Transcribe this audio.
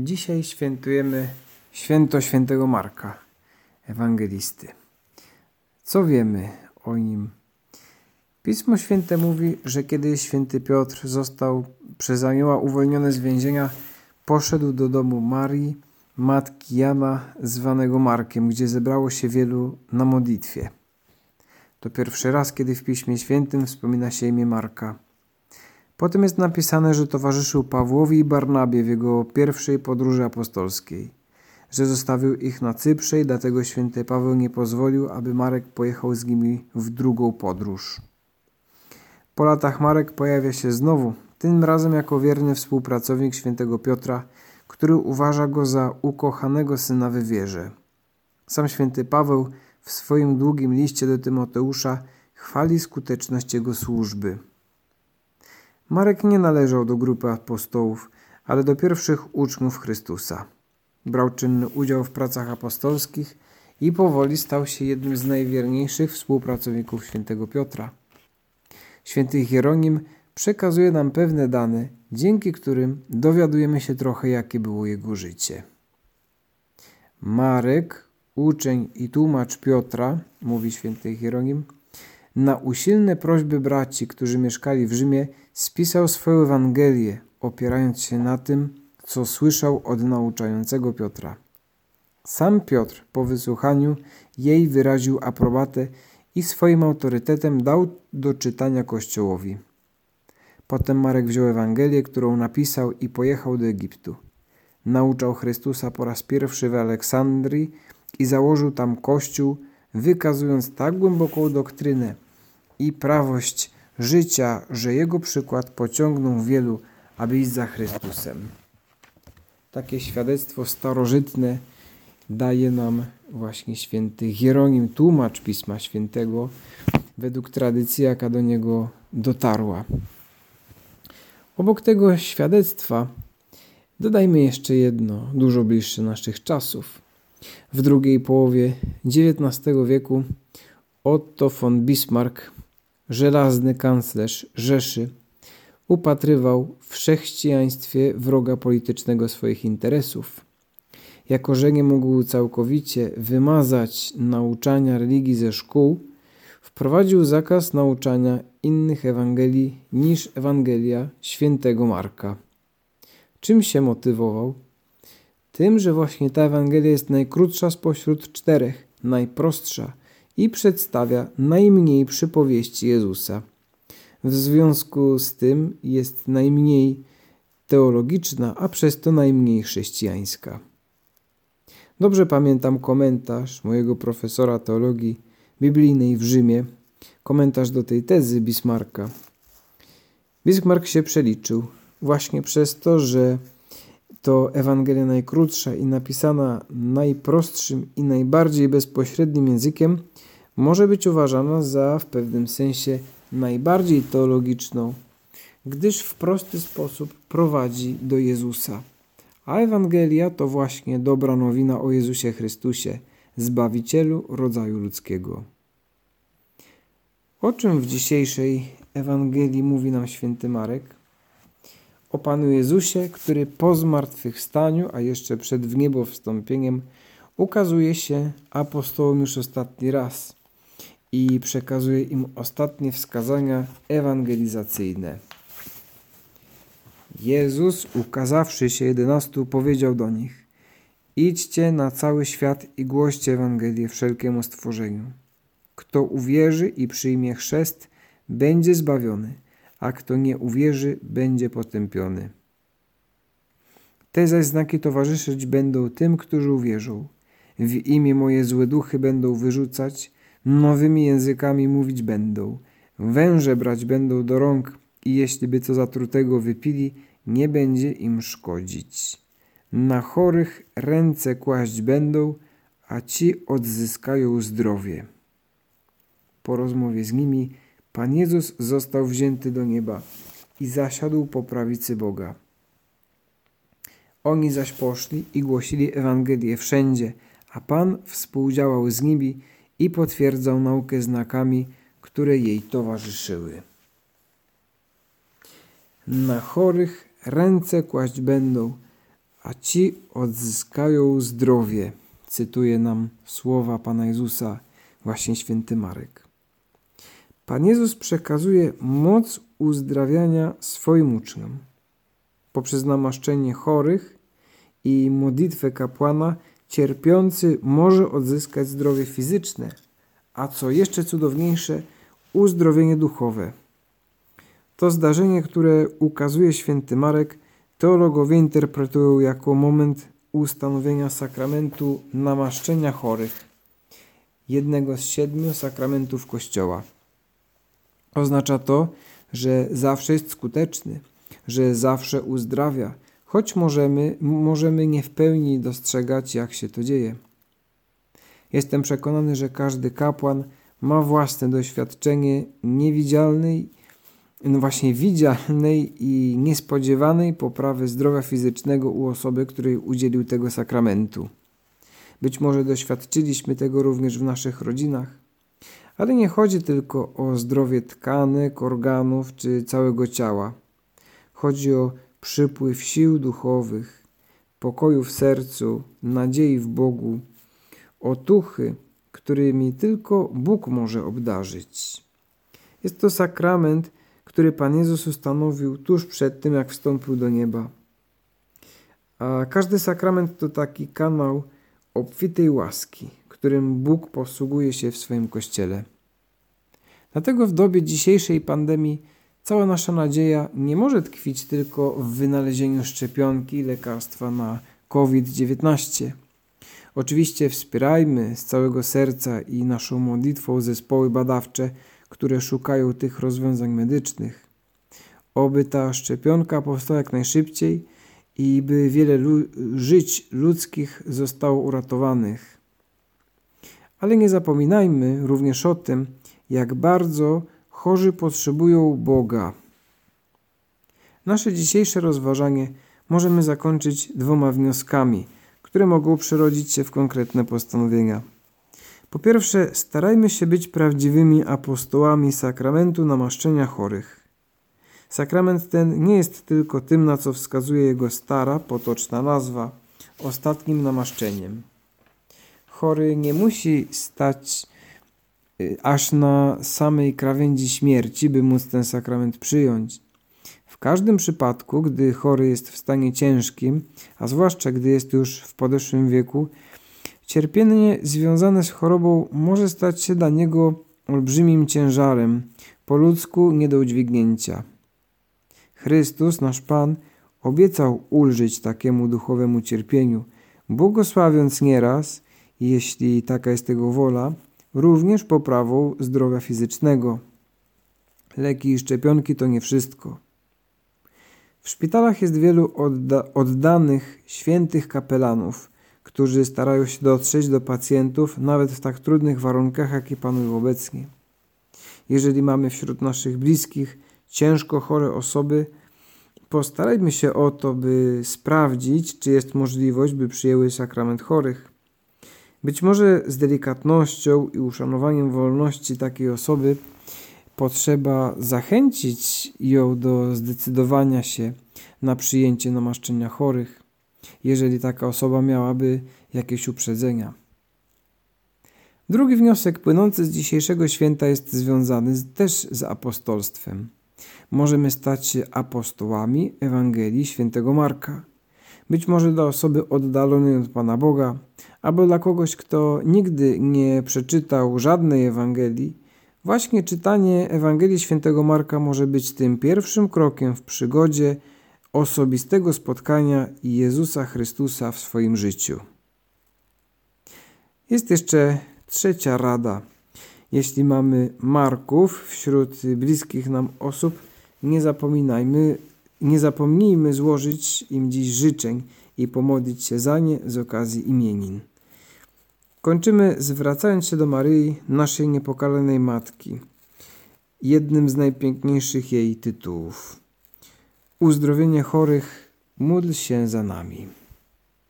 Dzisiaj świętujemy święto świętego Marka, ewangelisty. Co wiemy o nim? Pismo Święte mówi, że kiedy święty Piotr został przez anioła uwolniony z więzienia, poszedł do domu Marii, matki Jana, zwanego Markiem, gdzie zebrało się wielu na modlitwie. To pierwszy raz, kiedy w Piśmie Świętym wspomina się imię Marka. Potem jest napisane, że towarzyszył Pawłowi i Barnabie w jego pierwszej podróży apostolskiej, że zostawił ich na Cyprze i dlatego święty Paweł nie pozwolił, aby Marek pojechał z nimi w drugą podróż. Po latach Marek pojawia się znowu, tym razem jako wierny współpracownik świętego Piotra, który uważa go za ukochanego syna w wierze. Sam święty Paweł w swoim długim liście do Tymoteusza chwali skuteczność jego służby. Marek nie należał do grupy apostołów, ale do pierwszych uczniów Chrystusa. Brał czynny udział w pracach apostolskich i powoli stał się jednym z najwierniejszych współpracowników świętego Piotra. Święty Hieronim przekazuje nam pewne dane, dzięki którym dowiadujemy się trochę, jakie było jego życie. Marek, uczeń i tłumacz Piotra, mówi święty Hieronim, na usilne prośby braci, którzy mieszkali w Rzymie, spisał swoją Ewangelię, opierając się na tym, co słyszał od nauczającego Piotra. Sam Piotr po wysłuchaniu jej wyraził aprobatę i swoim autorytetem dał do czytania Kościołowi. Potem Marek wziął Ewangelię, którą napisał i pojechał do Egiptu. Nauczał Chrystusa po raz pierwszy w Aleksandrii i założył tam kościół, wykazując tak głęboką doktrynę i prawość życia, że jego przykład pociągnął wielu, aby iść za Chrystusem. Takie świadectwo starożytne daje nam właśnie święty Hieronim, tłumacz Pisma Świętego, według tradycji, jaka do niego dotarła. Obok tego świadectwa dodajmy jeszcze jedno, dużo bliższe naszych czasów. W drugiej połowie XIX wieku Otto von Bismarck, żelazny kanclerz Rzeszy, upatrywał w chrześcijaństwie wroga politycznego swoich interesów. Jako, że nie mógł całkowicie wymazać nauczania religii ze szkół, wprowadził zakaz nauczania innych Ewangelii niż Ewangelia świętego Marka. Czym się motywował? Tym, że właśnie ta Ewangelia jest najkrótsza spośród czterech, najprostsza i przedstawia najmniej przypowieści Jezusa. W związku z tym jest najmniej teologiczna, a przez to najmniej chrześcijańska. Dobrze pamiętam komentarz mojego profesora teologii biblijnej w Rzymie, komentarz do tej tezy Bismarcka. Bismarck się przeliczył właśnie przez to, że to Ewangelia najkrótsza i napisana najprostszym i najbardziej bezpośrednim językiem może być uważana za w pewnym sensie najbardziej teologiczną, gdyż w prosty sposób prowadzi do Jezusa. A Ewangelia to właśnie dobra nowina o Jezusie Chrystusie, Zbawicielu rodzaju ludzkiego. O czym w dzisiejszej Ewangelii mówi nam święty Marek? O Panu Jezusie, który po zmartwychwstaniu, a jeszcze przed w niebo wstąpieniem, ukazuje się apostołom już ostatni raz i przekazuje im ostatnie wskazania ewangelizacyjne. Jezus, ukazawszy się jedenastu, powiedział do nich: Idźcie na cały świat i głoście Ewangelię wszelkiemu stworzeniu. Kto uwierzy i przyjmie chrzest, będzie zbawiony, a kto nie uwierzy, będzie potępiony. Te zaś znaki towarzyszyć będą tym, którzy uwierzą. W imię moje złe duchy będą wyrzucać, nowymi językami mówić będą, węże brać będą do rąk i jeśli by co zatrutego wypili, nie będzie im szkodzić. Na chorych ręce kłaść będą, a ci odzyskają zdrowie. Po rozmowie z nimi Pan Jezus został wzięty do nieba i zasiadł po prawicy Boga. Oni zaś poszli i głosili Ewangelię wszędzie, a Pan współdziałał z nimi i potwierdzał naukę znakami, które jej towarzyszyły. Na chorych ręce kłaść będą, a ci odzyskają zdrowie. Cytuje nam słowa Pana Jezusa, właśnie święty Marek. Pan Jezus przekazuje moc uzdrawiania swoim uczniom. Poprzez namaszczenie chorych i modlitwę kapłana cierpiący może odzyskać zdrowie fizyczne, a co jeszcze cudowniejsze, uzdrowienie duchowe. To zdarzenie, które ukazuje święty Marek, teologowie interpretują jako moment ustanowienia sakramentu namaszczenia chorych, jednego z siedmiu sakramentów Kościoła. Oznacza to, że zawsze jest skuteczny, że zawsze uzdrawia, choć możemy, możemy nie w pełni dostrzegać, jak się to dzieje. Jestem przekonany, że każdy kapłan ma własne doświadczenie niewidzialnej, no właśnie widzialnej i niespodziewanej poprawy zdrowia fizycznego u osoby, której udzielił tego sakramentu. Być może doświadczyliśmy tego również w naszych rodzinach. Ale nie chodzi tylko o zdrowie tkanek, organów czy całego ciała. Chodzi o przypływ sił duchowych, pokoju w sercu, nadziei w Bogu, otuchy, którymi tylko Bóg może obdarzyć. Jest to sakrament, który Pan Jezus ustanowił tuż przed tym, jak wstąpił do nieba. A każdy sakrament to taki kanał obfitej łaski, którym Bóg posługuje się w swoim Kościele. Dlatego w dobie dzisiejszej pandemii cała nasza nadzieja nie może tkwić tylko w wynalezieniu szczepionki i lekarstwa na COVID-19. Oczywiście wspierajmy z całego serca i naszą modlitwą zespoły badawcze, które szukają tych rozwiązań medycznych. Oby ta szczepionka powstała jak najszybciej i by wiele lu żyć ludzkich zostało uratowanych. Ale nie zapominajmy również o tym, jak bardzo chorzy potrzebują Boga. Nasze dzisiejsze rozważanie możemy zakończyć dwoma wnioskami, które mogą przerodzić się w konkretne postanowienia. Po pierwsze, starajmy się być prawdziwymi apostołami sakramentu namaszczenia chorych. Sakrament ten nie jest tylko tym, na co wskazuje jego stara, potoczna nazwa ostatnim namaszczeniem. Chory nie musi stać y, aż na samej krawędzi śmierci, by móc ten sakrament przyjąć. W każdym przypadku, gdy chory jest w stanie ciężkim, a zwłaszcza gdy jest już w podeszłym wieku, cierpienie związane z chorobą może stać się dla niego olbrzymim ciężarem, po ludzku nie do udźwignięcia. Chrystus, nasz Pan, obiecał ulżyć takiemu duchowemu cierpieniu, błogosławiąc nieraz, jeśli taka jest Jego wola, również poprawą zdrowia fizycznego. Leki i szczepionki to nie wszystko. W szpitalach jest wielu odda oddanych, świętych kapelanów, którzy starają się dotrzeć do pacjentów nawet w tak trudnych warunkach, jakie panują obecnie. Jeżeli mamy wśród naszych bliskich ciężko chore osoby, postarajmy się o to, by sprawdzić, czy jest możliwość, by przyjęły sakrament chorych. Być może z delikatnością i uszanowaniem wolności takiej osoby potrzeba zachęcić ją do zdecydowania się na przyjęcie namaszczenia chorych, jeżeli taka osoba miałaby jakieś uprzedzenia. Drugi wniosek płynący z dzisiejszego święta jest związany też z apostolstwem. Możemy stać się apostołami Ewangelii świętego Marka. Być może dla osoby oddalonej od Pana Boga, albo dla kogoś, kto nigdy nie przeczytał żadnej Ewangelii, właśnie czytanie Ewangelii świętego Marka może być tym pierwszym krokiem w przygodzie osobistego spotkania Jezusa Chrystusa w swoim życiu. Jest jeszcze trzecia rada. Jeśli mamy Marków wśród bliskich nam osób, nie zapominajmy, nie zapomnijmy złożyć im dziś życzeń i pomodlić się za nie z okazji imienin. Kończymy zwracając się do Maryi, naszej niepokalanej Matki, jednym z najpiękniejszych jej tytułów. Uzdrowienie chorych, módl się za nami.